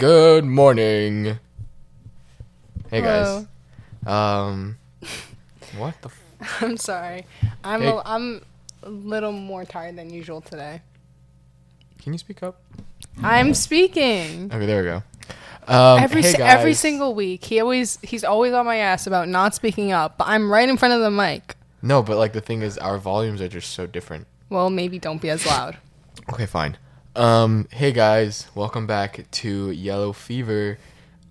Good morning. Hey Hello. guys. Um, what the? F- I'm sorry. I'm Hey. a, I'm a little more tired than usual today. Can you speak up? I'm speaking. Okay, there we go. Um, every hey every single week, he always he's always on my ass about not speaking up, but I'm right in front of the mic. No, but like the thing is, our volumes are just so different. Well, maybe don't be as loud. Okay, fine. Um, hey guys, welcome back to Yellow Fever.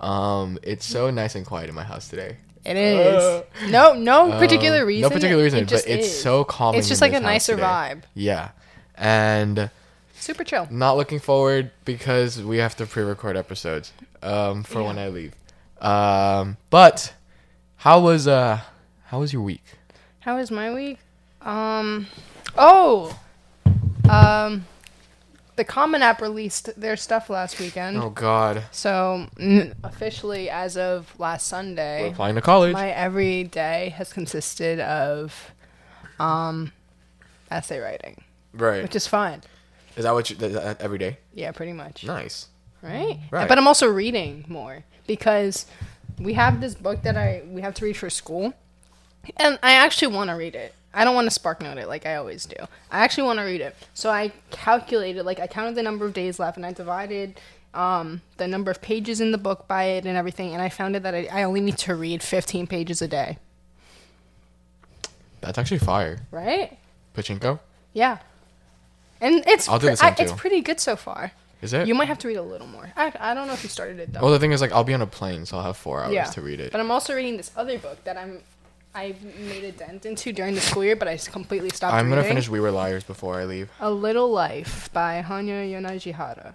Um, it's so nice and quiet in my house today. It is. no, no particular Um, reason. No particular reason, It but it's is. so calm. It's just like a nicer today. vibe. Yeah, and Super chill. not looking forward because we have to pre-record episodes um, for when I leave. Um, but how was uh how was your week? How was my week? Um, oh, um, the Common App released their stuff last weekend. Oh God, So n- officially, as of last we're Sunday, applying to college. my every day has consisted of um, essay writing, right? which is fun. Is that what you that every day? Yeah, pretty much. Nice. Right? Right. But I'm also reading more because we have this book that I we have to read for school, and I actually want to read it. I don't want to spark note it like I always do. I actually want to read it. So I calculated, like I counted the number of days left, and I divided um, the number of pages in the book by it and everything, and I found it that I, I only need to read 15 pages a day. That's actually fire. Right? Pachinko? Yeah. And it's I'll do the same I- it's too. pretty good so far. Is it? You might have to read a little more. I, I don't know if you started it though. well, the thing is, like, I'll be on a plane, so I'll have four hours yeah. to read it. But I'm also reading this other book that I'm I made a dent into during the school year, but I completely stopped I'm gonna reading. finish We Were Liars before I leave. A Little Life by Hanya Yanagihara.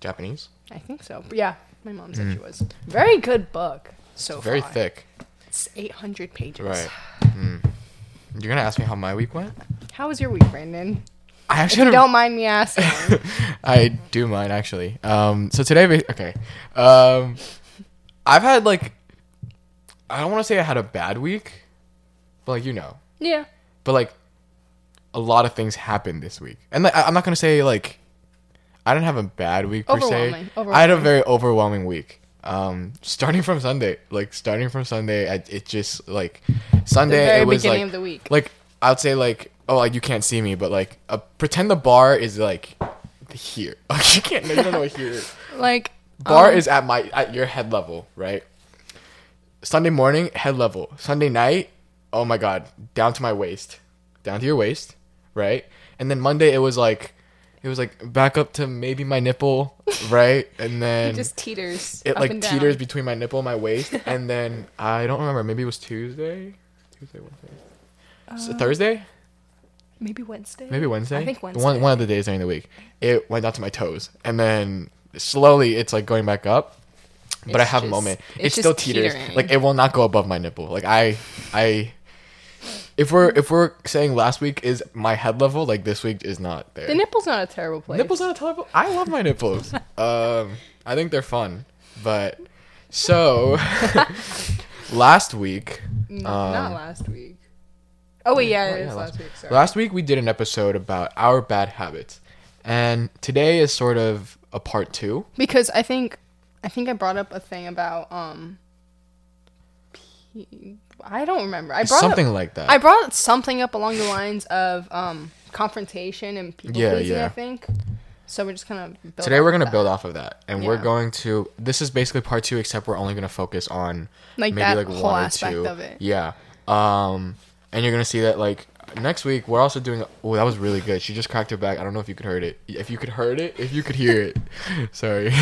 Japanese. I think so. But yeah, my mom said she was. Very good book so Mm. Very far. thick. It's 800 pages. Right. Mm. You're gonna ask me how my week went? How was your week, Brandon? I actually don't mind me asking. I do mind actually. Um, so today, okay. Um, I've had like, I don't want to say I had a bad week, but like you know, yeah. but like, a lot of things happened this week, and like, I'm not gonna say like, I didn't have a bad week per se. Overwhelming, I had a very overwhelming week. Um, starting from Sunday, like starting from Sunday, I, it just like Sunday. The very it was beginning like of the week. like I'd say like oh like you can't see me, but like uh, pretend the bar is like here. you can't. No, you don't know what here is. Like Bar um, is at my at your head level, right? Sunday morning head level. Sunday night, oh my god, down to my waist, down to your waist, right? And then Monday it was like, it was like back up to maybe my nipple, right? And it then just teeters. it up like and down. teeters between my nipple and my waist, and then I don't remember. Maybe it was Tuesday, Tuesday, Wednesday, S- Thursday, Maybe Wednesday. maybe Wednesday. Uh, I think Wednesday. One one of the days during the week, it went down to my toes, and then slowly it's like going back up. But I It's have a moment. it's It still teeters. teetering. Like it will not go above my nipple. Like I, I. If we're if we're saying last week is my head level, like this week is not there. The nipple's not a terrible place. Nipples not a terrible. I love my nipples. um, I think they're fun. But so last week, N- um, not last week. Oh wait, yeah, it yeah, is last- last week. Sorry. last week we did an episode about our bad habits, and today is sort of a part two. because I think I think I brought up a thing about um P- I don't remember. I brought Something up, like that. I brought something up along the lines of um confrontation and people Yeah, pleasing, yeah. I think. So we're just gonna Today we're gonna build off of that, and we're going to. This is basically part two, except we're only gonna focus on like maybe that like whole one or aspect two. of it. Yeah. Um, and you're gonna see that like next week we're also doing. Oh, that was really good. She just cracked her back. I don't know if you could heard it. If you could heard it, if you could hear it. Sorry.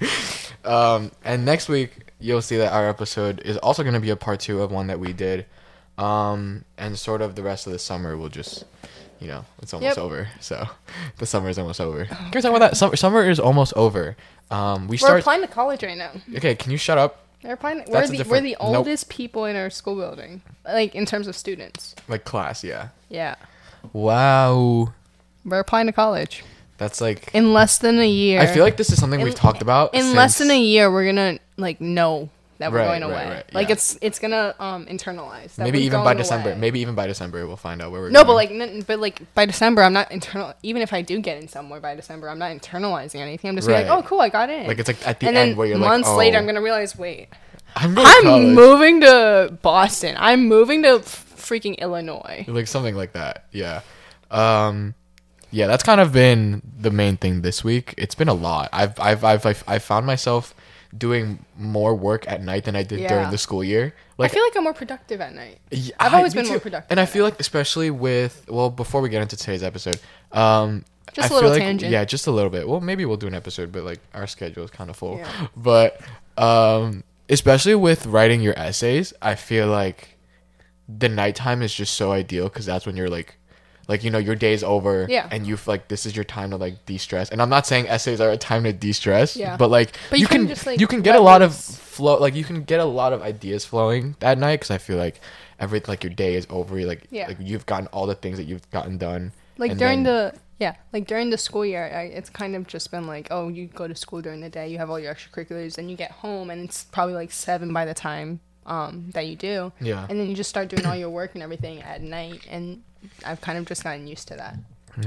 um, and next week you'll see that our episode is also gonna be a part two of one that we did. Um, and sort of the rest of the summer will just. You know, it's almost Yep. over. So, the summer is almost over. Can we talk about that? Summer, summer is almost over. Um, we We're start. applying to college right now. okay, can you shut up? We're applying. That's We're a the we're different- the nope. oldest people in our school building, like in terms of students. Like class, yeah. Yeah, Wow. we're applying to college That's like in less than a year. I feel like this is something In- we've talked about in less since- than a year we're gonna like know that we're Right, going away. right, Like yeah. it's it's gonna um internalize. That maybe even by December. away. Maybe even by December we'll find out where we're going. No, going. but like, but like by December, I'm not internal. Even if I do get in somewhere by December, I'm not internalizing anything. I'm just Right. like, oh, cool, I got in. like it's like at the and end where you're months like, oh, later, I'm gonna realize, wait, I'm I'm moving to Boston. I'm moving to freaking Illinois. like something like that. Yeah. Um yeah, that's kind of been the main thing this week. It's been a lot. I've I've I've I've, I've found myself doing more work at night than I did during the school year. Like I feel like I'm more productive at night. Yeah, I've always been more productive And I feel like especially with well, before we get into today's episode, um Just I a little feel like, tangent. Yeah, just a little bit. Well, maybe we'll do an episode, but like our schedule is kind of full. Yeah. But um especially with writing your essays, I feel like the nighttime is just so ideal because that's when you're like like you know your day's over Yeah. and you f- like this is your time to like de-stress and i'm not saying essays are a time to de-stress Yeah. but like But you, you can, can just, like, you can get a lot of flow like you can get a lot of ideas flowing that night because i feel like every like your day is over like Yeah. like you've gotten all the things that you've gotten done Like during then- the yeah, like during the school year, I, it's kind of just been like, oh, you go to school during the day, you have all your extracurriculars, and you get home, and it's probably like seven by the time um that you do. Yeah. And then you just start doing all your work and everything at night, and I've kind of just gotten used to that.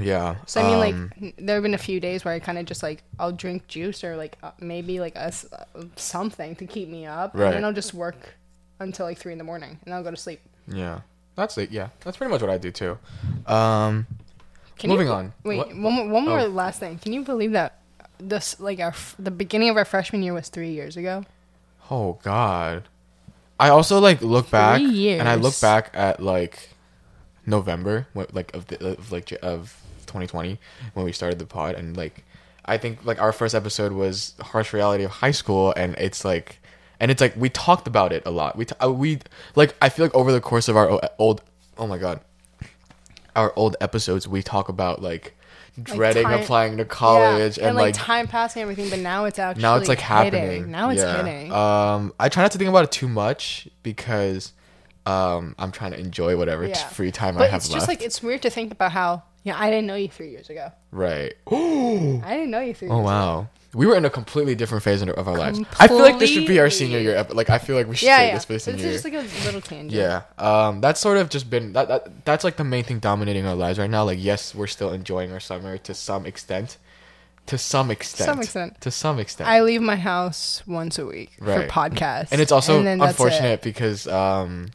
yeah So I mean, um, like, there have been a few days where I kind of just like I'll drink juice or like uh, maybe like a uh, something to keep me up, Right. and then I'll just work until like three in the morning, and I'll go to sleep. yeah that's it yeah that's pretty much what i do too um Can Moving you, on. Wait, What- one more, one more Oh. last thing. Can you believe that this like our f- the beginning of our freshman year was three years ago? Oh God. I also like look back and I look back at like November, like of the of like of 2020 when we started the pod, and like I think like our first episode was harsh reality of high school, and it's like, and it's like we talked about it a lot. We t- uh, we like I feel like over the course of our old oh my god, our old episodes we talk about like dreading time- applying to college Yeah, and, like, like time passing everything, but now it's actually now it's like hitting. happening. Now it's Yeah. hitting. Um, I try not to think about it too much because um, I'm trying to enjoy whatever Yeah. free time I have it's left. just like it's weird to think about how yeah I didn't know you three years ago. right. I didn't know you three. Oh wow. We were in a completely different phase of our lives. I feel like this should be our senior year. Like I feel like we should Yeah, yeah. this for the This senior year. is just like a little tangent. Yeah, um, that's sort of just been that, that. That's like the main thing dominating our lives right now. Like, yes, we're still enjoying our summer to some extent, to some extent, To Some extent. to some extent. I leave my house once a week Right. for podcasts, and it's also then that's it. unfortunate because um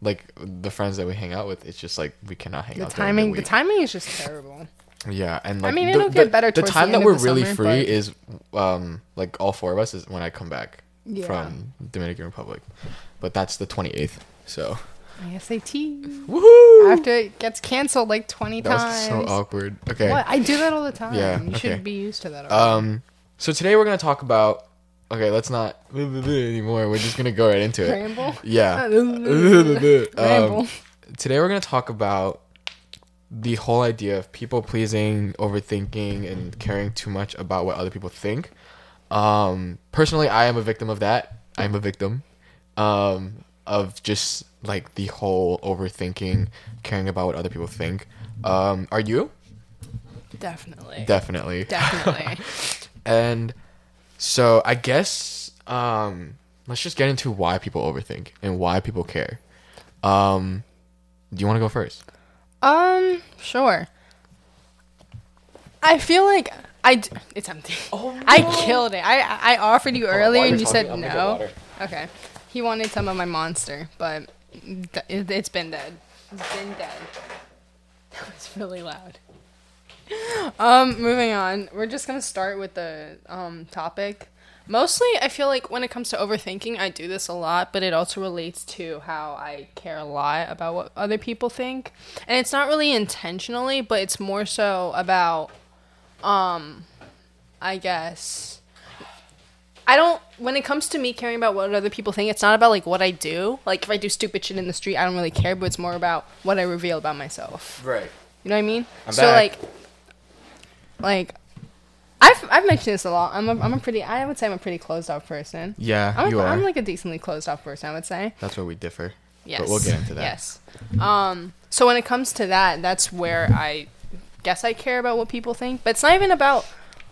like the friends that we hang out with it's just like we cannot hang The out during timing, the, the timing is just terrible. Yeah and like mean, the, it'll the- get better the time the that we're really summer, free but- is um like all four of us is when i come back Yeah. from dominican republic but that's the 28th so My SAT woohoo after it gets canceled like twenty that times. so awkward okay What? I do that all the time. Yeah, you okay. should be used to that. Already. um so today we're gonna talk about okay let's not anymore we're just gonna go right into it Ramble. yeah Ramble. Um, today we're going to talk about the whole idea of people pleasing, overthinking, and caring too much about what other people think. Um, personally, I am a victim of that. I'm a victim um, of just like the whole overthinking, caring about what other people think. Um, are you? Definitely. Definitely. Definitely. And so I guess um, let's just get into why people overthink and why people care. Um, do you want to go first? Um, sure. I feel like I. D- it's empty. Oh, I killed it. I I offered you earlier and talking, said no. Okay. He wanted some of my monster, but th- it's been dead. It's been dead. That was really loud. Um, moving on. We're just gonna start with the um topic. Mostly, I feel like when it comes to overthinking, I do this a lot, but it also relates to how I care a lot about what other people think. And it's not really intentionally, but it's more so about, um, I guess. I don't, when it comes to me caring about what other people think, it's not about like what I do. Like if I do stupid shit in the street, I don't really care, but it's more about what I reveal about myself. Right. You know what I mean? I'm so back. like, like, I've I've mentioned this a lot. I'm a, I'm a pretty I would say I'm a pretty closed off person. Yeah, I'm, you a, are. I'm like a decently closed off person. I would say. That's where we differ. Yes. But we'll get into that. Yes. Um. So when it comes to that, that's where I guess I care about what people think. But it's not even about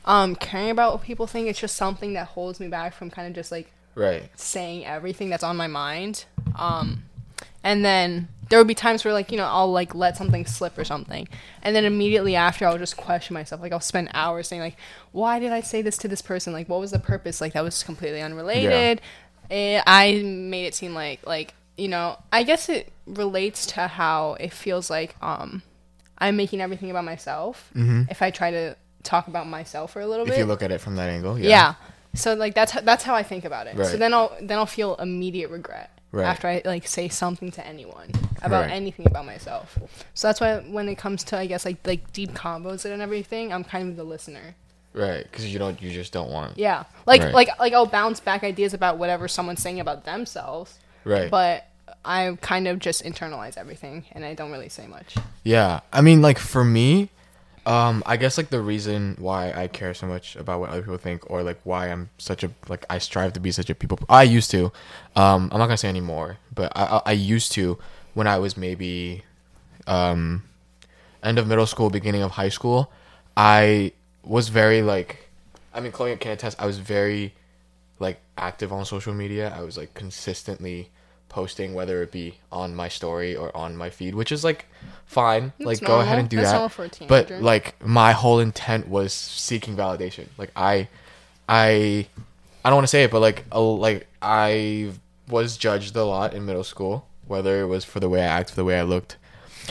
um caring about what people think. It's just something that holds me back from kind of just like Right. saying everything that's on my mind. Um, and then there would be times where like you know I'll like let something slip or something, and then immediately after I'll just question myself. Like I'll spend hours saying like, why did I say this to this person? Like what was the purpose? Like that was completely unrelated. Eh, I made it seem like like you know I guess it relates to how it feels like um I'm making everything about myself. If I try to talk about myself for a little Mm-hmm. If you look at it from that angle, yeah. yeah. So like that's h- that's how I think about it. So then I'll then I'll feel immediate regret Right. after I like say something to anyone about Right. anything about myself. So that's why when it comes to I guess like like deep combos and everything, I'm kind of the listener. Right. Because you don't, you just don't want. Yeah. Like Right. like like I'll bounce back ideas about whatever someone's saying about themselves, Right. but I kind of just internalize everything and I don't really say much. Yeah, I mean, like for me, um, I guess like the reason why I care so much about what other people think, or like why I'm such a like I strive to be such a people. I used to, um, I'm not gonna say anymore, but I I, I used to when I was maybe, um, end of middle school, beginning of high school. I was very like, I mean, Chloe can attest. I was very like active on social media. I was like consistently posting whether it be on my story or on my feed, which is like fine. like go ahead and do That's that. but like my whole intent was seeking validation. Like I I I don't want to say it, but like a, like I was judged a lot in middle school, whether it was for the way I acted, for the way I looked,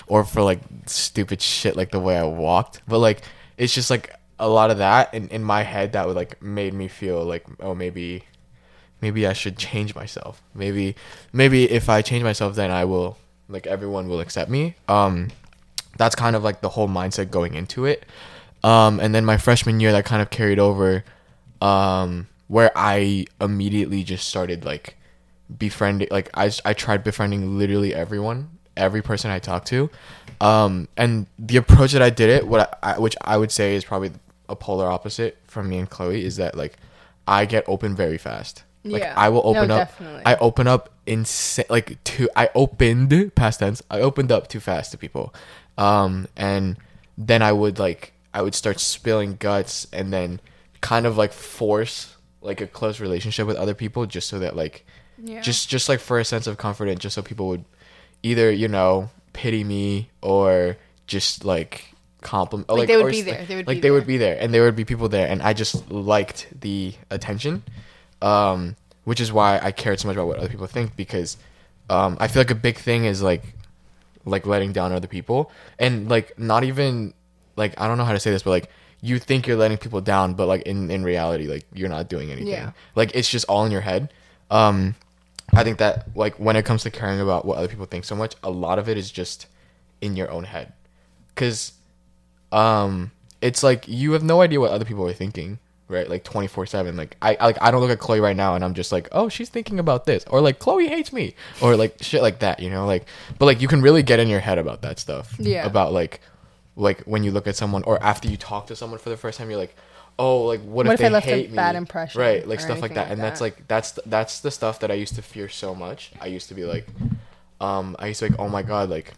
or for like stupid shit like the way I walked. But like it's just like a lot of that in, in my head that would like made me feel like oh maybe maybe I should change myself. Maybe maybe if I change myself then I will like everyone will accept me. Um that's kind of like the whole mindset going into it. Um and then my freshman year that kind of carried over um where I immediately just started like befriending like I I tried befriending literally everyone, every person I talked to. Um and the approach that I did it what I, which I would say is probably a polar opposite from me and Chloe is that like I get open very fast. Like Yeah. I will No, open up definitely. I open up insane like to I opened past tense. I opened up too fast to people. Um and then I would like I would start spilling guts and then kind of like force like a close relationship with other people just so that like Yeah. just just like for a sense of comfort and just so people would either you know pity me or just like compliment Like, they would be there. They would like be they there. would be there and there would be people there and i just liked the attention um which is why i cared so much about what other people think because um i feel like a big thing is like like letting down other people. And like not even like i don't know how to say this but like you think you're letting people down but like in in reality like you're not doing anything. Yeah. like it's just all in your head. Um i think that like when it comes to caring about what other people think so much a lot of it is just in your own head. Because um it's like you have no idea what other people are thinking right? Like 24 7 like i I- like i don't look at chloe right now and i'm just like oh she's thinking about this. Or like chloe hates me. Or like shit like that you know? Like but like you can really get in your head about that stuff. Yeah. about like like when you look at someone or after you talk to someone for the first time you're like oh like what, What if, if I they left a me? bad impression right like stuff like that. like and that's like that's that's the stuff that i used to fear so much. I used to be like um i used to be like oh my god like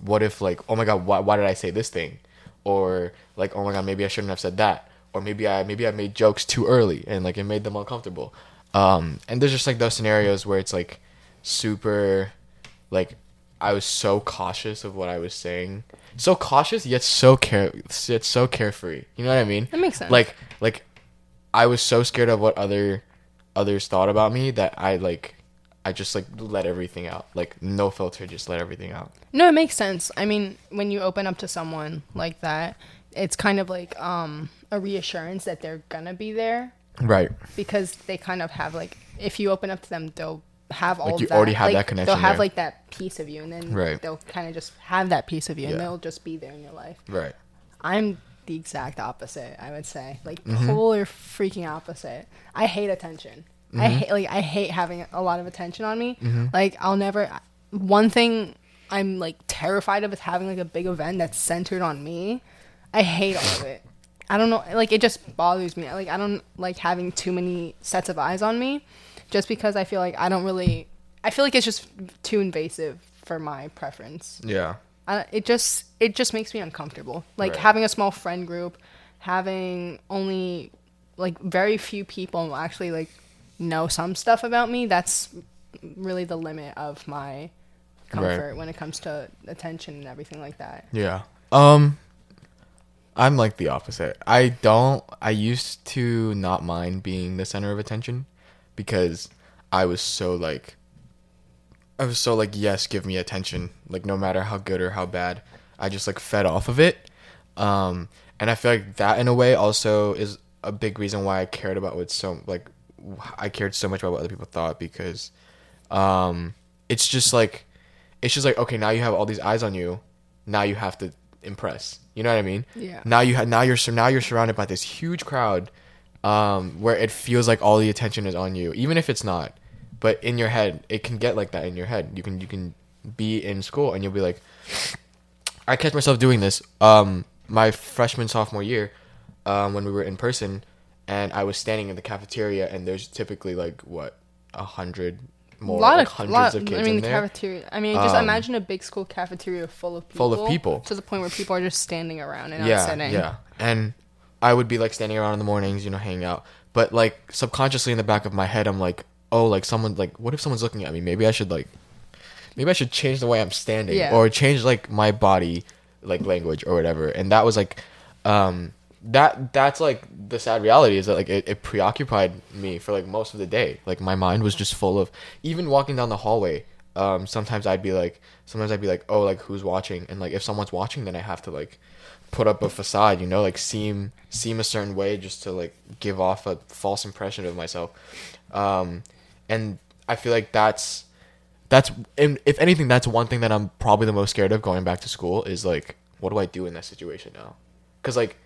what if like oh my god why, why did i say this thing? Or like oh my god maybe i shouldn't have said that or maybe i maybe i made jokes too early and like it made them uncomfortable. Um and there's just like those scenarios where it's like super like i was so cautious of what i was saying. So cautious yet so care yet so carefree. You know what i mean? That makes sense. like like i was so scared of what other others thought about me that i like i just like let everything out. Like no filter just let everything out. No, it makes sense. I mean, when you open up to someone like that, it's kind of like um, a reassurance that they're gonna be there right because they kind of have like if you open up to them, they'll have all Like, of you that. already have like, that connection They'll have there. like that piece of you, and then Right. they'll kind of just have that piece of you, and they'll just be there in your life. right I'm the exact opposite. I would say, like Mm-hmm. polar freaking opposite. I hate attention. I Mm-hmm. hate like I hate having a lot of attention on me. Like I'll never. One thing I'm like terrified of is having like a big event that's centered on me. I hate all of it. I don't know. Like it just bothers me. Like I don't like having too many sets of eyes on me, just because I feel like I don't really. I feel like it's just too invasive for my preference. yeah I, it just it just makes me uncomfortable. Like Right. having a small friend group, having only like very few people actually like know some stuff about me, that's really the limit of my comfort when it comes to attention and everything like that. Yeah. Um I'm like the opposite. I don't I used to not mind being the center of attention because I was so like I was so like yes, give me attention. Like no matter how good or how bad, I just like fed off of it. Um and I feel like that in a way also is a big reason why I cared about what so like I cared so much about what other people thought because um it's just like it's just like okay now you have all these eyes on you now you have to impress you know what i mean? Yeah. now you have now you're now you're surrounded by this huge crowd um where it feels like all the attention is on you even if it's not. But in your head it can get like that in your head. You can you can be in school and you'll be like i catch myself doing this um my freshman sophomore year um when we were in person and i was standing in the cafeteria and there's typically like what a hundred more a lot like of hundreds lot, of kids I mean, the there cafeteria. I mean, just Um, imagine a big school cafeteria full of people. Full of people. To the point where people are just standing around and not yeah, sitting. Yeah. And I would be like standing around in the mornings, you know, hanging out. But like subconsciously in the back of my head, I'm like, oh, like someone, like, what if someone's looking at me? Maybe I should like, maybe I should change the way I'm standing Yeah. or change like my body, like language or whatever. And that was like, um, that that's like the sad reality is that like it, it preoccupied me for like most of the day. Like my mind was just full of even walking down the hallway. Um, sometimes I'd be like, sometimes I'd be like, oh, like who's watching? And like if someone's watching, then I have to like put up a facade, you know, like seem seem a certain way just to like give off a false impression of myself. Um, and I feel like that's that's and if anything, that's one thing that I'm probably the most scared of going back to school is like, what do I do in that situation now? Because like,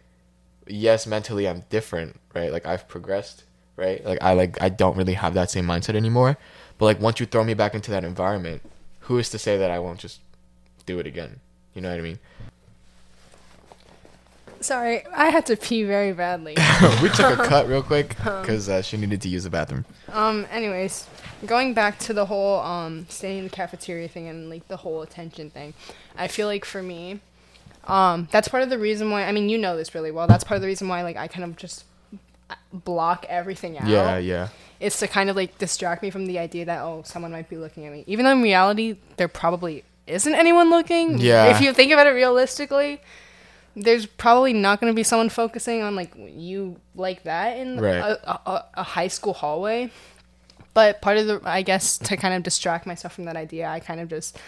yes, mentally I'm different, right? Like I've progressed, right? Like I like I don't really have that same mindset anymore. But like once you throw me back into that environment, who is to say that I won't just do it again? You know what I mean? Sorry, I had to pee very badly. we took a cut real quick because uh, she needed to use the bathroom. Um. Anyways, going back to the whole um staying in the cafeteria thing and like the whole attention thing, I feel like for me, um, that's part of the reason why. I mean, you know this really well. That's part of the reason why like I kind of just block everything out. Yeah, yeah, It's to kind of like distract me from the idea that oh someone might be looking at me, even though in reality there probably isn't anyone looking. Yeah. If you think about it realistically. There's probably not going to be someone focusing on like you like that in Right. a, a, a high school hallway but part of the i guess to kind of distract myself from that idea i kind of just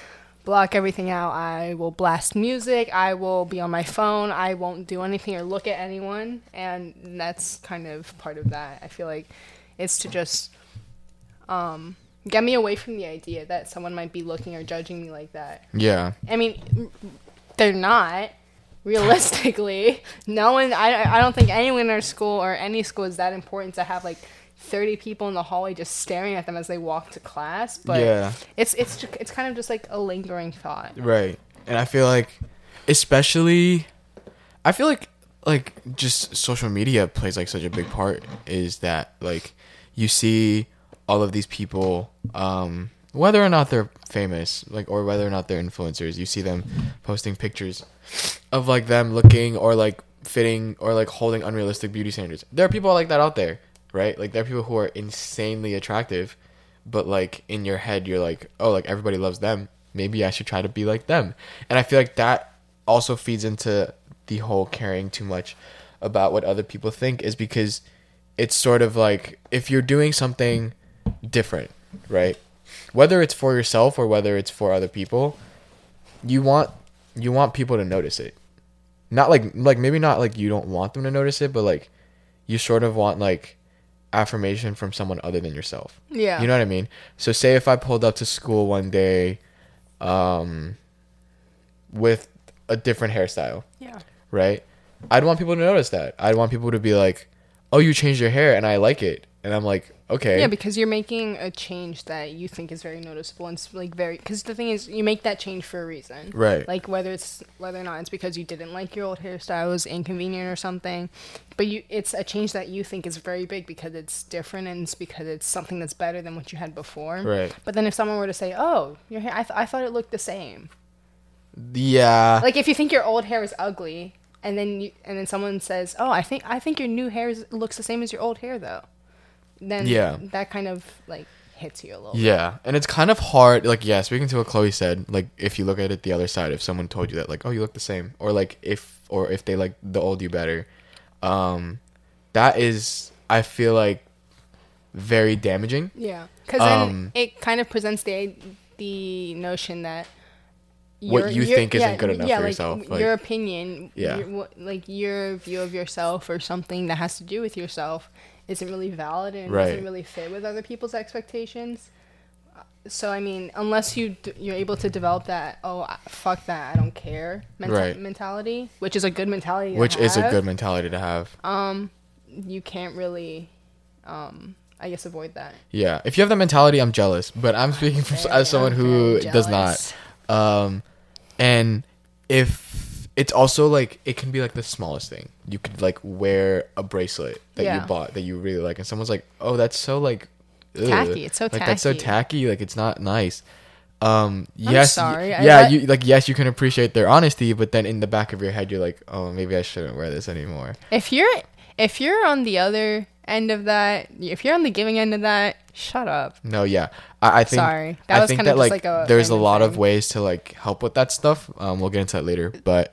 block everything out i will blast music i will be on my phone i won't do anything or look at anyone and that's kind of part of that i feel like it's to just um get me away from the idea that someone might be looking or judging me like that yeah. I mean, they're not. Realistically, no one. I I don't think anyone in our school or any school is that important to have like thirty people in the hallway just staring at them as they walk to class. But Yeah. it's it's it's kind of just like a lingering thought. Right. And I feel like especially I feel like like just social media plays like such a big part is that like you see all of these people um whether or not they're famous like or whether or not they're influencers you see them posting pictures of like them looking or like fitting or like holding unrealistic beauty standards there are people like that out there right? Like there are people who are insanely attractive but like in your head you're like oh like everybody loves them. Maybe i should try to be like them. And i feel like that also feeds into the whole caring too much about what other people think is because it's sort of like if you're doing something different right? Whether it's for yourself or whether it's for other people you want you want people to notice it. Not like like maybe not like you don't want them to notice it but like you sort of want like affirmation from someone other than yourself Yeah. you know what I mean? So say if I pulled up to school one day um with a different hairstyle, Yeah. right? I'd want people to notice that. I'd want people to be like, "Oh, you changed your hair and I like it." And I'm like, "Okay." Yeah, because you're making a change that you think is very noticeable and it's like very. Because the thing is, you make that change for a reason. Right. Like whether it's whether or not it's because you didn't like your old hairstyle, it was inconvenient or something, but you it's a change that you think is very big because it's different and it's because it's something that's better than what you had before. Right. But then if someone were to say, "Oh, your hair," I, th- I thought it looked the same. yeah. Like if you think your old hair is ugly, and then you and then someone says, "Oh, I think I think your new hair is, looks the same as your old hair though." Then Yeah. that kind of like hits you a little. Yeah, and it's kind of hard. Like, yeah, speaking to what Chloe said, like if you look at it the other side, if someone told you that, like, oh, you look the same, or like if, or if they like the old you better, um, that is, I feel like, very damaging. Yeah, because Um, it kind of presents the the notion that What you think isn't good enough yeah, for like, yourself, like- your opinion, Yeah. your, like your view of yourself or something that has to do with yourself isn't really valid and Right. doesn't really fit with other people's expectations. Uh, So I mean, unless you d- you're able to develop that oh fuck that I don't care menta- Right. mentality, which is a good mentality, to which is a good mentality to have. Um, you can't really, um, I guess avoid that. Yeah, if you have that mentality, I'm jealous. But I'm speaking from, as someone who does not. Um, and if it's also like it can be like the smallest thing. You could like wear a bracelet that Yeah. you bought that you really like, and someone's like, "Oh, that's so like ugh. Tacky. It's so tacky. like that's so tacky. tacky. Like it's not nice." Um, I'm yes, sorry. I yeah, let- you like yes, you can appreciate their honesty, but then in the back of your head, you're like, "Oh, maybe I shouldn't wear this anymore." If you're if you're on the other end of that, if you're on the giving end of that, shut up. No, yeah, I, I think. Sorry. That I was think kind of that like, like a there's a lot of ways to like help with that stuff. Um, we'll get into that later, but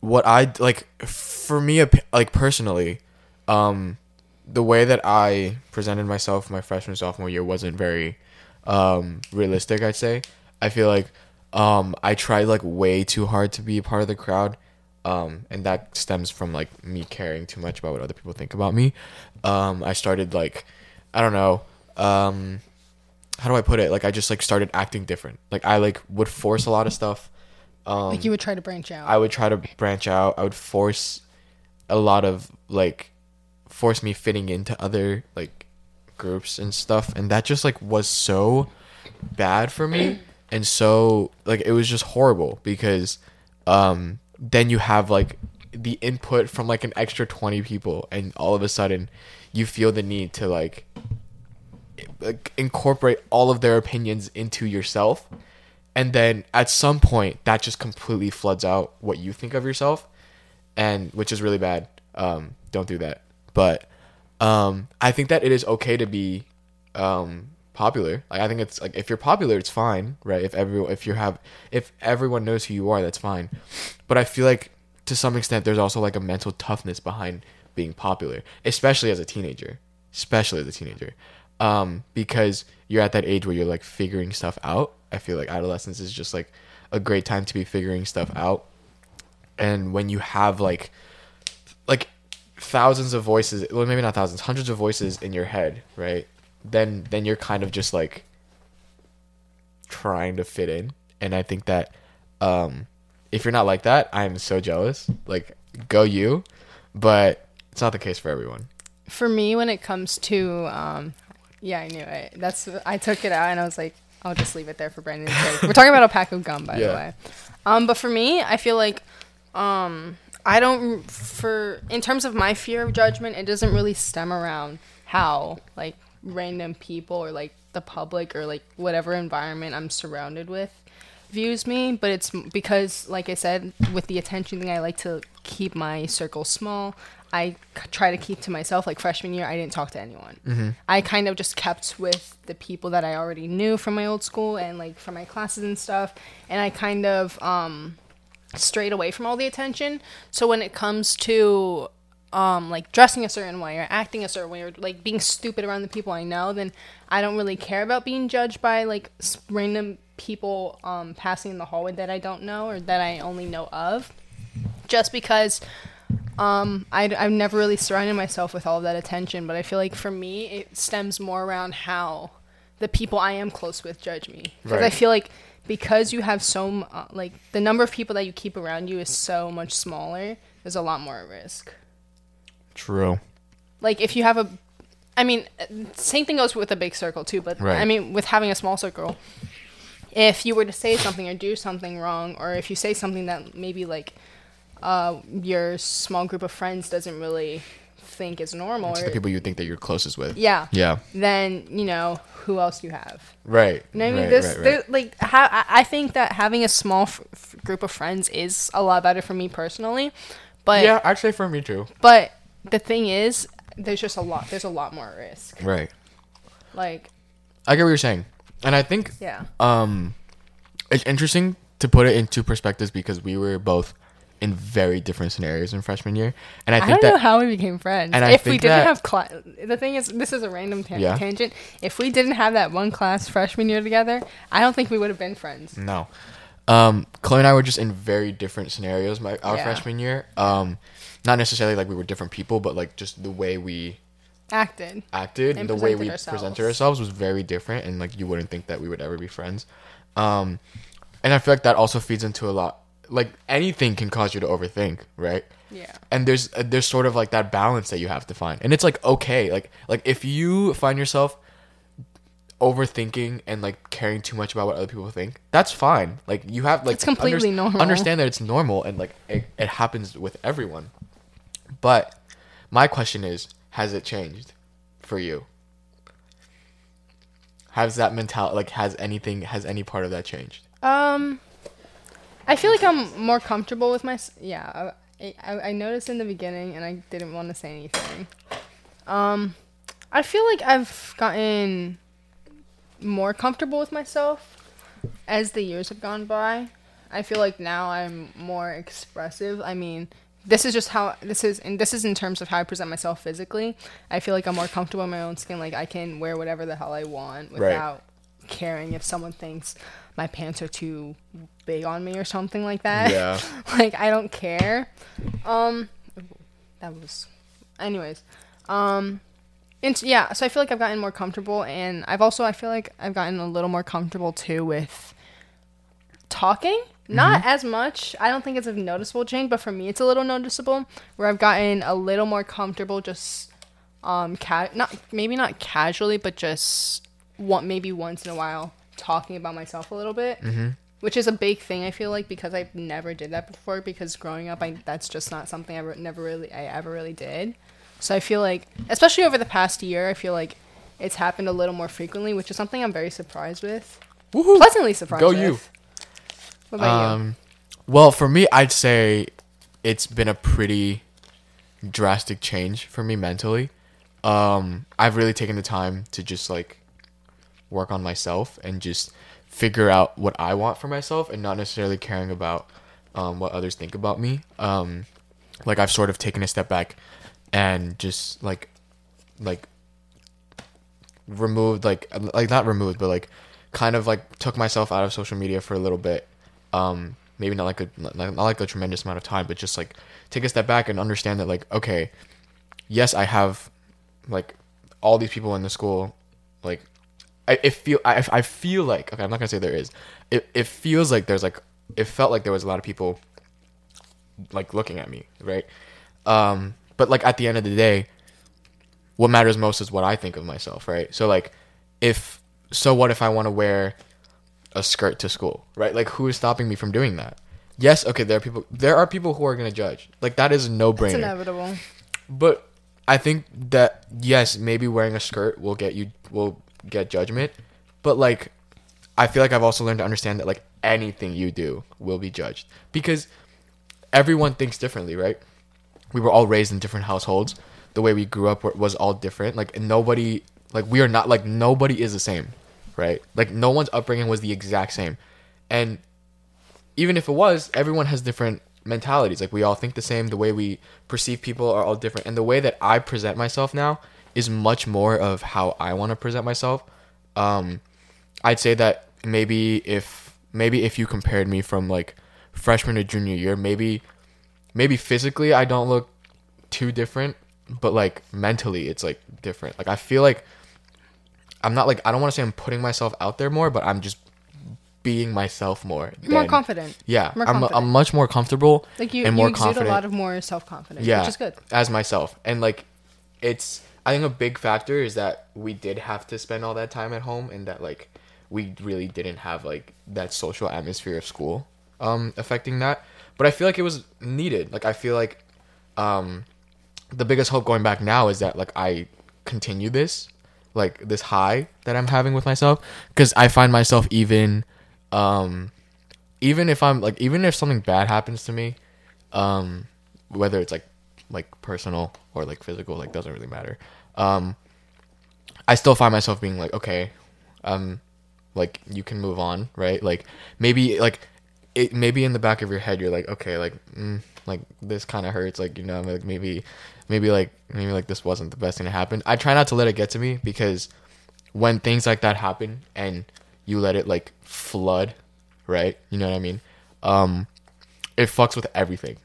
what I like for me, like personally, um, the way that I presented myself my freshman sophomore year wasn't very um realistic. I'd say. I feel like um I tried like way too hard to be a part of the crowd. Um, and that stems from like me caring too much about what other people think about me. Um, I started like, I don't know, um, how do I put it? Like I just like started acting different. Like I like would force a lot of stuff. Um, Like you would try to branch out. I would try to branch out. I would force a lot of like force me fitting into other like groups and stuff and that just like was so bad for me and so like it was just horrible because um then you have like the input from like an extra 20 people and all of a sudden you feel the need to like like incorporate all of their opinions into yourself. And then at some point that just completely floods out what you think of yourself. And which is really bad. Um don't do that. But um i think that it is okay to be um popular. Like i think it's like if you're popular it's fine right? If everyone if you have if everyone knows who you are that's fine. But i feel like to some extent there's also like a mental toughness behind being popular especially as a teenager especially as a teenager. Um because you're at that age where you're like figuring stuff out. I feel like adolescence is just like a great time to be figuring stuff out. And when you have like like thousands of voices well maybe not thousands hundreds of voices in your head right? Then then you're kind of just like trying to fit in. And i think that um if you're not like that i'm so jealous. Like go you. But it's not the case for everyone For me, when it comes to, um, yeah, I knew it. That's I took it out and I was like, I'll just leave it there for Brandon's sake. We're talking about a pack of gum, by the way. Um, but for me, I feel like, um, I don't for in terms of my fear of judgment, it doesn't really stem around how like random people or like the public or like whatever environment I'm surrounded with views me, but it's because, like I said, with the attention thing, I like to keep my circle small. I c- try to keep to myself. Like freshman year, I didn't talk to anyone. I kind of just kept with the people that I already knew from my old school and like from my classes and stuff. And I kind of um, strayed away from all the attention. So when it comes to um like dressing a certain way or acting a certain way or like being stupid around the people I know, then I don't really care about being judged by like random people um passing in the hallway that I don't know or that I only know of. Just because um I I've never really surrounded myself with all of that attention, but I feel like for me it stems more around how the people I am close with judge me. Because I feel like because you have so m- uh, like the number of people that you keep around you is so much smaller, there's a lot more at risk true like if you have a i mean same thing goes with a big circle too but Right. i mean with having a small circle if you were to say something or do something wrong or if you say something that maybe like uh, your small group of friends doesn't really think is normal to or the people you think that you're closest with yeah yeah then you know who else you have right you know I mean? right, There's, right, right. like, ha- I think that having a small f- f- group of friends is a lot better for me personally. But yeah i'd for me too but the thing is, there's just a lot. There's a lot more risk. Right. Like, I get what you're saying, and I think yeah, um, it's interesting to put it into perspectives because we were both in very different scenarios in freshman year, and I I, think don't know how we became friends. and I if we didn't that- have class, the thing is, this is a random tan- Yeah. tangent. If we didn't have that one class freshman year together, I don't think we would have been friends. no, um, Chloe and I were just in very different scenarios my our Yeah. freshman year. Um, not necessarily like we were different people, but like just the way we Acted. acted, And the way we ourselves. presented ourselves was very different, and like you wouldn't think that we would ever be friends. Um, and I feel like that also feeds into a lot. Like anything can cause you to overthink, right? Yeah. And there's uh, there's sort of like that balance that you have to find, and it's like okay, like like if you find yourself overthinking and like caring too much about what other people think, that's fine. Like you have like It's completely normal. Understand that it's normal and like it, it happens with everyone. But my question is, has it changed for you? Has that mentality like has anything has any part of that changed? Um, I feel like I'm more comfortable with my. Yeah, I, I, I noticed in the beginning, and I didn't want to say anything. Um, I feel like I've gotten more comfortable with myself as the years have gone by. I feel like now I'm more expressive. I mean, this is just how this is, and this is in terms of how I present myself physically. I feel like I'm more comfortable in my own skin. Like I can wear whatever the hell I want Right. Caring if someone thinks my pants are too big on me or something like that. Yeah. like I don't care. Um, that was, anyways. Um, and yeah, so I feel like I've gotten more comfortable, and I've also I feel like I've gotten a little more comfortable too with talking. Not as much. I don't think it's a noticeable change, but for me, it's a little noticeable. Where I've gotten a little more comfortable, just um, ca- not maybe not casually, but just one maybe once in a while talking about myself a little bit, mm-hmm. which is a big thing. I feel like because I never did that before. Because growing up, I that's just not something I ever, never really I ever really did. So I feel like, especially over the past year, I feel like it's happened a little more frequently, which is something I'm very surprised with. Woohoo! Pleasantly surprised. Go with. you. What about you? Um, well, for me, I'd say it's been a pretty drastic change for me mentally. Um, I've really taken the time to just like work on myself and just figure out what I want for myself and not necessarily caring about um, what others think about me. Um, like I've sort of taken a step back and just like like removed like like not removed but like kind of like took myself out of social media for a little bit um maybe not like a not, not like a tremendous amount of time but just like take a step back and understand that like okay yes i have like all these people in the school like i it feel i, I feel like okay i'm not gonna say there is it, it feels like there's like it felt like there was a lot of people like looking at me right um but like at the end of the day what matters most is what I think of myself, right? So like if so what if I want to wear a skirt to school, right? Like who is stopping me from doing that? Yes, okay, there are people there are people who are going to judge. Like that is no-brainer. It's inevitable. But I think that yes, maybe wearing a skirt will get you will get judgment, but like I feel like I've also learned to understand that like anything you do will be judged because everyone thinks differently, right? We were all raised in different households. The way we grew up was all different. Like nobody like we are not like nobody is the same, right? Like no one's upbringing was the exact same. And even if it was, everyone has different mentalities. Like we all think the same. The way we perceive people are all different. And the way that I present myself now is much more of how I want to present myself. Um, I'd say that maybe if maybe if you compared me from like freshman to junior year, maybe maybe physically I don't look too different, but like mentally it's like different. Like I feel like I'm not like I don't want to say I'm putting myself out there more, but I'm just being myself more. You're more confident. yeah, More I'm. I'm much more comfortable Like you, and you more exude confident. a lot of more self confidence, yeah, which is good. as myself. And like, it's I think a big factor is that we did have to spend all that time at home, and that like we really didn't have like that social atmosphere of school um affecting that. But I feel like it was needed. Like I feel like um the biggest hope going back now is that like I continue this like this high that I'm having with myself because I find myself even um even if I'm like even if something bad happens to me um whether it's like like personal or like physical, like doesn't really matter. Um, I still find myself being like, okay, um, like you can move on, right? Like maybe like it maybe in the back of your head you're like, okay, like mm, like this kind of hurts, like you know, like maybe maybe like maybe like this wasn't the best thing to happen. I try not to let it get to me because when things like that happen and you let it like flood, right? You know what I mean? Um, it fucks with everything.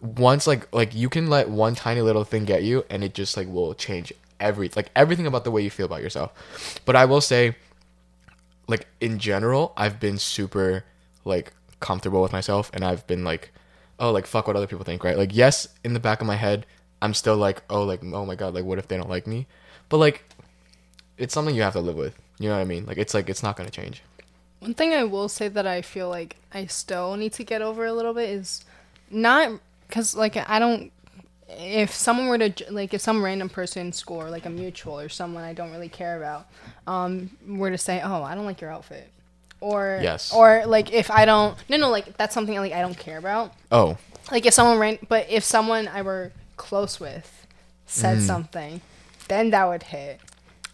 Once like like you can let one tiny little thing get you and it just like will change every like everything about the way you feel about yourself. But I will say like in general, I've been super like comfortable with myself and I've been like oh like fuck what other people think, right? Like yes, in the back of my head, I'm still like oh like oh my god, like what if they don't like me? But like it's something you have to live with. You know what I mean? Like it's like it's not going to change. One thing I will say that I feel like I still need to get over a little bit is not because like I don't. If someone were to like, if some random person in school or like a mutual or someone I don't really care about, um, were to say, "Oh, I don't like your outfit," or Yes. or like if I don't, no, no, like that's something like I don't care about. Oh, Like if someone ran, but if someone I were close with said Mm. something, then that would hit.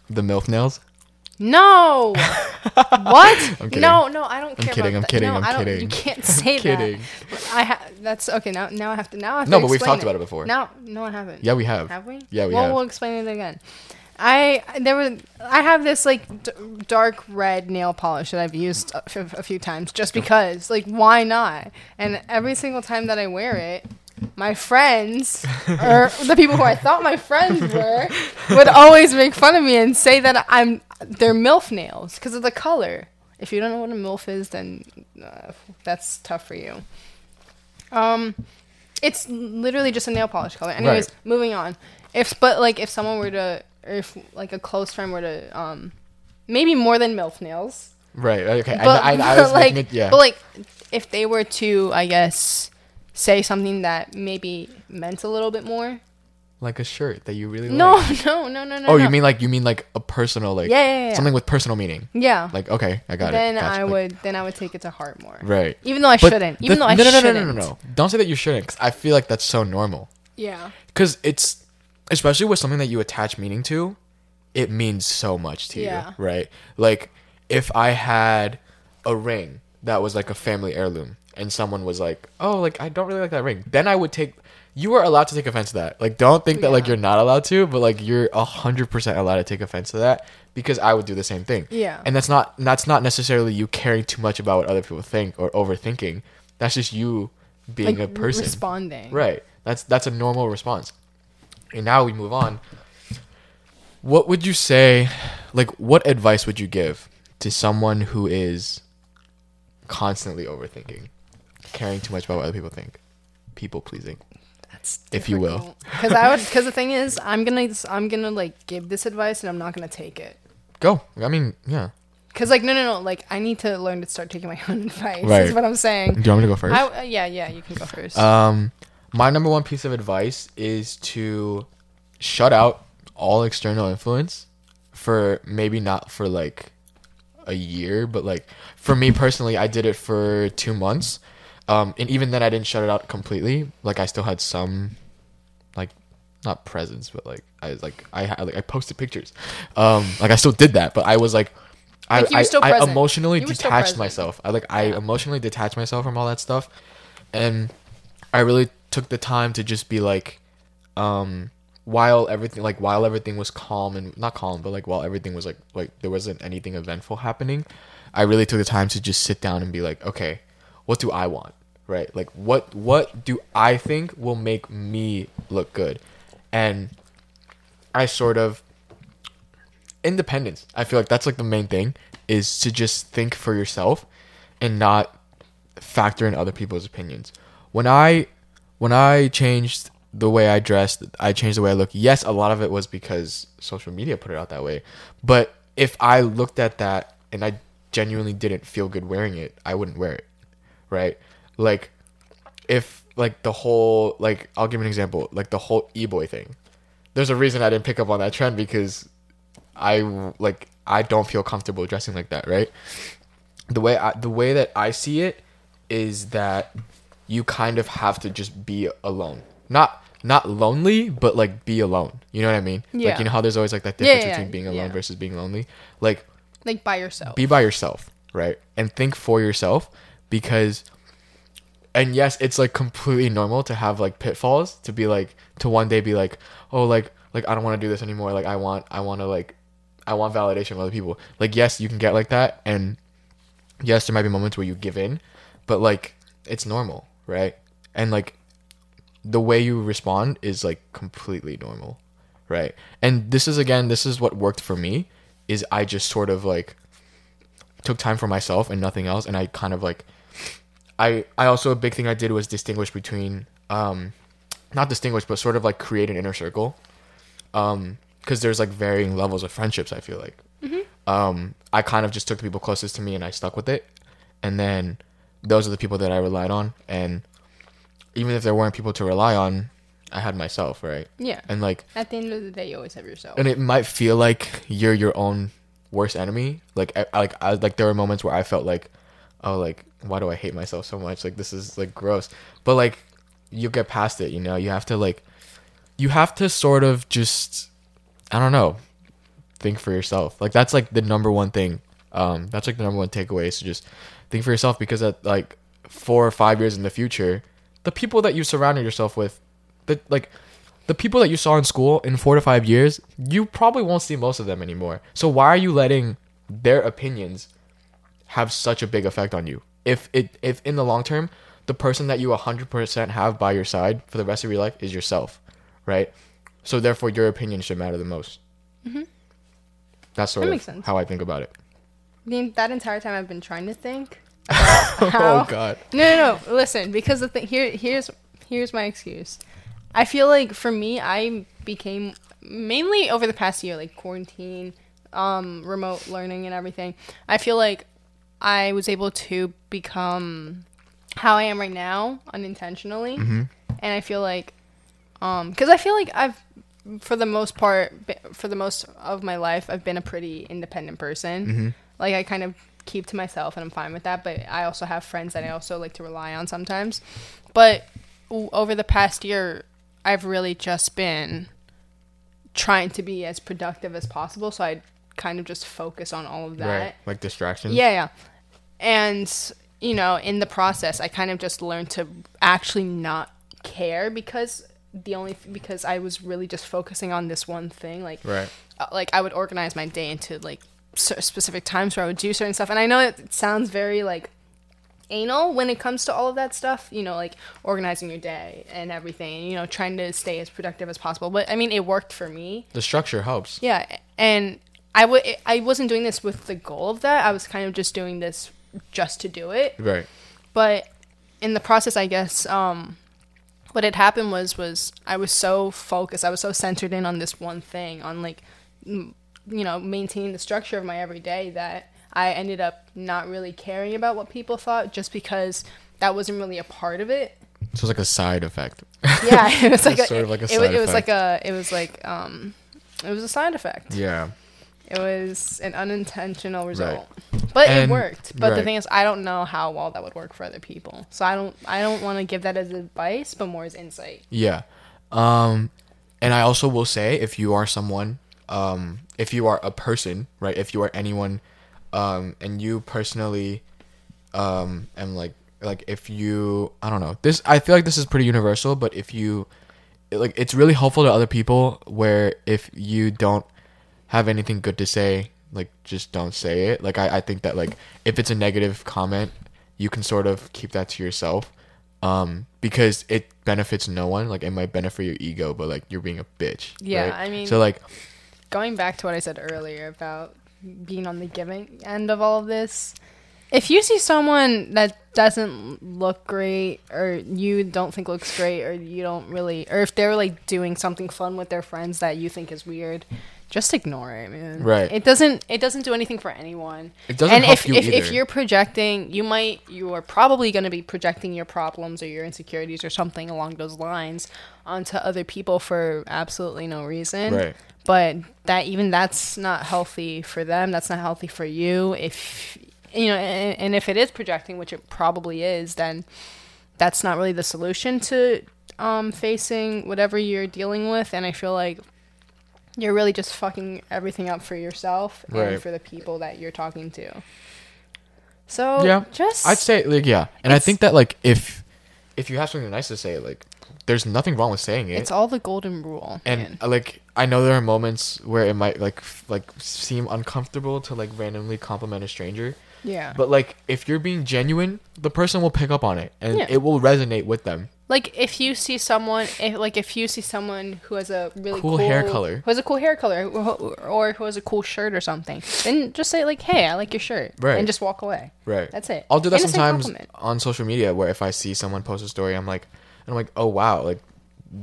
the MILF nails? No. what? I'm kidding. No, no, I don't care. I'm kidding, I'm that. kidding, No, I'm I don't, kidding. You can't say kidding. that. I ha- That's okay. Now, now I have to. Now I have No, to but we've talked about it before. No, no, I haven't. Yeah, we have. Have we? Yeah, we well, have. we'll explain it again. I there was I have this like d- dark red nail polish that I've used a, f- a few times just because like why not? And every single time that I wear it, my friends or the people who I thought my friends were would always make fun of me and say that I'm they're milf nails because of the color. If you don't know what a milf is, then uh, that's tough for you. Um, it's literally just a nail polish color. Anyways, Right. moving on. If but like if someone were to, or if like a close friend were to, um, maybe more than milf nails. Right. Okay. But, I, I, I was like, making it, yeah. but like, if they were to, I guess, say something that maybe meant a little bit more. Like a shirt that you really No, like. no, no, no, no. No. Oh, no. you mean like you mean like a personal like Yeah, yeah, yeah. something with personal meaning. Yeah. Like okay, I got then it. Gotcha. I Like, would, then I would take it to heart more. Right. Even though I But shouldn't. the- Even though I no, no, no, shouldn't. no, no, no, no. Don't say that you shouldn't, because I feel like that's so normal. Yeah. Because it's, especially with something that you attach meaning to, it means so much to Yeah. you, right? Like, if I had a ring that was like a family heirloom, and someone was like, "Oh, like I don't really like that ring," then I would take. You are allowed to take offense to that. Like, don't think that like you're not allowed to, but like you're a hundred percent allowed to take offense to that because I would do the same thing. Yeah. And that's not that's not necessarily you caring too much about what other people think or overthinking. That's just you being like a person. responding. Right. That's that's a normal response. And now we move on. What would you say like what advice would you give to someone who is constantly overthinking, caring too much about what other people think, people pleasing? That's If you will. Because I would. Because the thing is, I'm gonna. I'm gonna like give this advice, and I'm not gonna take it. Go. I mean, yeah. Cause like no no no like I need to learn to start taking my own advice. Right. Is what I'm saying. Do you want me to go first? I, uh, yeah yeah you can go first. Um, my number one piece of advice is to shut out all external influence for maybe not for like a year, but like for me personally, I did it for two months. Um, and even then, I didn't shut it out completely. Like I still had some, like, not presence, but like I was like I had like I posted pictures. Um, like I still did that, but I was like. I, Like, I, I emotionally You detached myself. I like I Yeah. emotionally detached myself from all that stuff, and I really took the time to just be like, um, while everything like while everything was calm and not calm, but like while everything was like like there wasn't anything eventful happening, I really took the time to just sit down and be like, okay, what do I want? Right? Like what what do I think will make me look good? And I sort of independence. I feel like that's like the main thing is to just think for yourself and not factor in other people's opinions. When I when I changed the way I dressed, I changed the way I look. Yes, a lot of it was because social media put it out that way. But if I looked at that and I genuinely didn't feel good wearing it, I wouldn't wear it. Right? Like if like the whole like I'll give an example, like the whole e-boy thing. There's a reason I didn't pick up on that trend because I like I don't feel comfortable dressing like that, right? The way I the way that I see it is that you kind of have to just be alone. Not not lonely, but like be alone. You know what I mean? Yeah. Like you know how there's always like that Yeah, difference yeah, between being alone yeah. versus being lonely. Like Like by yourself. be by yourself, right? And think for yourself because and yes, it's like completely normal to have like pitfalls to be like to one day be like, "Oh, like like I don't want to do this anymore. Like I want I want to like I want validation from other people." Like yes, you can get like that and yes, there might be moments where you give in, but like it's normal, right? And like the way you respond is like completely normal, right? And this is again, this is what worked for me is I just sort of like took time for myself and nothing else and I kind of like I I also a big thing I did was distinguish between um not distinguish but sort of like create an inner circle um because there's like varying levels of friendships I feel like um I kind of just took the people closest to me and I stuck with it and then those are the people that I relied on and even if there weren't people to rely on I had myself right yeah. and like At the end of the day, you always have yourself. and it might feel like you're your own worst enemy. Like, I, like, I, like there were moments where I felt like, oh, like, why do I hate myself so much? Like, this is like gross. But like, you get past it. You know, you have to like, you have to sort of just, I don't know, think for yourself. Like that's like the number one thing. Um, that's like the number one takeaway is to just think for yourself because at like four or five years in the future, the people that you surrounded yourself with, the like the people that you saw in school in four to five years, you probably won't see most of them anymore. So why are you letting their opinions have such a big effect on you? If it if in the long term, the person that you 100% have by your side for the rest of your life is yourself, right? So therefore, your opinion should matter the most. That's sort That of how I think about it. I mean, that entire time I've been trying to think. oh God. No, no, no. Listen, because the thing here, here's here's my excuse. I feel like for me, I became mainly over the past year, like quarantine, um, remote learning, and everything. I feel like I was able to become how I am right now unintentionally, and I feel like, um, because I feel like I've, for the most part, for the most of my life, I've been a pretty independent person. Like I kind of keep to myself, and I'm fine with that. But I also have friends that I also like to rely on sometimes. But over the past year, I've really just been trying to be as productive as possible. So I kind of just focus on all of that. Right. Like distractions. Yeah, yeah. And you know, in the process, I kind of just learned to actually not care because the only because I was really just focusing on this one thing. Like, Right. uh, like I would organize my day into like specific times where I would do certain stuff. And I know it sounds very like anal when it comes to all of that stuff. You know, like organizing your day and everything. You know, trying to stay as productive as possible. But I mean, it worked for me. The structure helps. Yeah, and I w- I wasn't doing this with the goal of that. I was kind of just doing this just to do it. Right. But in the process, I guess um, what had happened was was I was so focused, I was so centered in on this one thing, on like m- you know maintaining the structure of my everyday that I ended up not really caring about what people thought just because that wasn't really a part of it. So it's like a side effect. Yeah, it was like a, sort of like a it, side it was like a it was like um it was a side effect. yeah. It was an unintentional result, but And- it worked. But the thing is, I don't know how well that would work for other people. So I don't, I don't want to give that as advice, but more as insight. Yeah. Um and I also will say if you are someone um if you are a person, right? If you are anyone um and you personally um am like like if you I don't know. This I feel like this is pretty universal, but if you like it's really helpful to other people where if you don't have anything good to say, like just don't say it. Like I, I think that like if it's a negative comment, you can sort of keep that to yourself. Um, because it benefits no one. Like it might benefit your ego, but like you're being a bitch. Yeah, right? I mean- so like Going back to what I said earlier about being on the giving end of all of this, if you see someone that doesn't look great, or you don't think looks great, or you don't really, or if they're like doing something fun with their friends that you think is weird. Just ignore it, man. Right. It doesn't. It doesn't do anything for anyone. It doesn't and help if, you if, if you're projecting you might you are probably going to be projecting your problems or your insecurities or something along those lines onto other people for absolutely no reason Right. but that even that's not healthy for them that's not healthy for you if you know and, and if it is projecting which it probably is then that's not really the solution to um facing whatever you're dealing with and I feel like you're really just fucking everything up for yourself and for the people that you're talking to. So Yeah, just I'd say like yeah, and I think that like if if you have something nice to say, like there's nothing wrong with saying it. it's all the golden rule. and man. uh, like I know there are moments where it might like f- like seem uncomfortable to like randomly compliment a stranger, yeah. but like if you're being genuine, the person will pick up on it and Yeah. it will resonate with them. Like if you see someone, if, like if you see someone who has a really Cool cool, hair color. who has a cool hair color, or, or who has a cool shirt or something, then just say like, "Hey, I like your shirt," Right. and just walk away. Right. That's it. I'll do that Innocent sometimes compliment. on social media where if I see someone post a story, I'm like, and I'm like, oh wow, like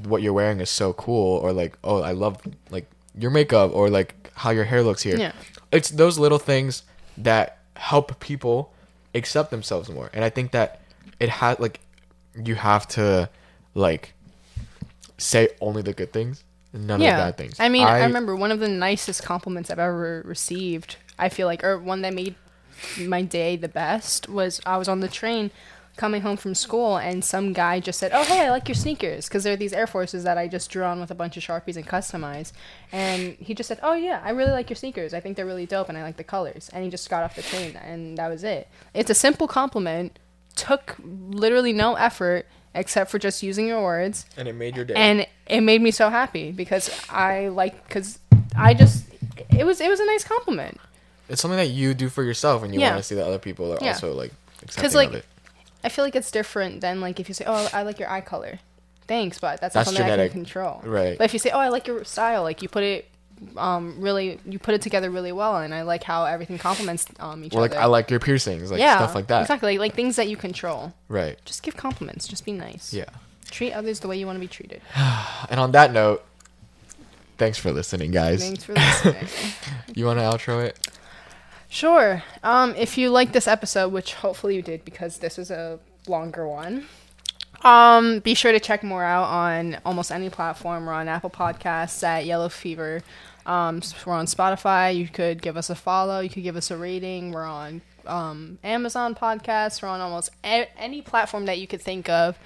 what you're wearing is so cool, or like, oh, I love like your makeup, or like how your hair looks here. Yeah. It's those little things that help people accept themselves more, and I think that it has like you have to like say only the good things, none of the bad things. I mean, I, remember one of the nicest compliments I've ever received. I feel like, or one that made my day the best was I was on the train coming home from school and some guy just said, "Oh, hey, I like your sneakers," because they're these Air Forces that I just drew on with a bunch of sharpies and customized. And he just said, "Oh yeah, I really like your sneakers. I think they're really dope, and I like the colors." And he just got off the train, and that was it. It's a simple compliment. Took literally no effort except for just using your words and it made your day. and it made me so happy because I like because I just it was it was a nice compliment it's something that you do for yourself, and you Yeah. want to see that other people are Yeah. also like accepting like, of it. I feel like it's different than like if you say oh I like your eye color thanks but that's, not That's something genetic. I can control Right. but if you say oh I like your style like you put it um really you put it together really well and I like how everything complements um each Or like other I like your piercings, like yeah stuff like that. exactly like, like things that you control Right. just give compliments just be nice Yeah. treat others the way you want to be treated And on that note, thanks for listening, guys. thanks for listening. You want to outro it? Sure. Um, if you like this episode, which hopefully you did because this is a longer one, um, be sure to check more out on almost any platform. We're on Apple Podcasts at Yellow Fever. Um, we're on Spotify. You could give us a follow. You could give us a rating. We're on um, Amazon Podcasts. We're on almost a- any platform that you could think of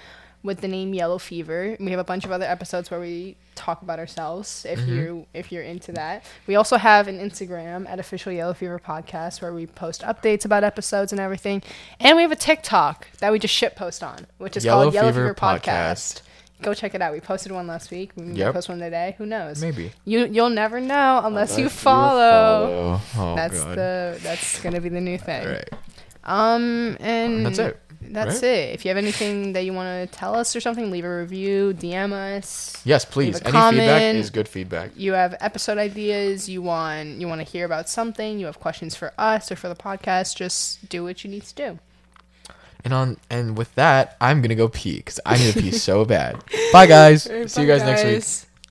with the name Yellow Fever. We have a bunch of other episodes where we talk about ourselves if you if you're into that. We also have an Instagram at official Yellow Fever podcast where we post updates about episodes and everything. And we have a TikTok that we just shit post on, which is Yellow called Yellow Fever Fever, podcast. Podcast. Go check it out. We posted one last week. We Yep. post one today. Who knows? Maybe. You you'll never know unless, you Unless follow. follow. Oh, That's God. the that's gonna be the new thing. All right. Um, and That's it, That's right? it. If you have anything that you want to tell us or something, leave a review, DM us. Yes, please. Any feedback is good feedback. You have episode ideas. You want you want to hear about something. You have questions for us or for the podcast. Just do what you need to do. And on and with that, I'm gonna go pee because I need to pee so bad. Bye, guys. See you guys next week.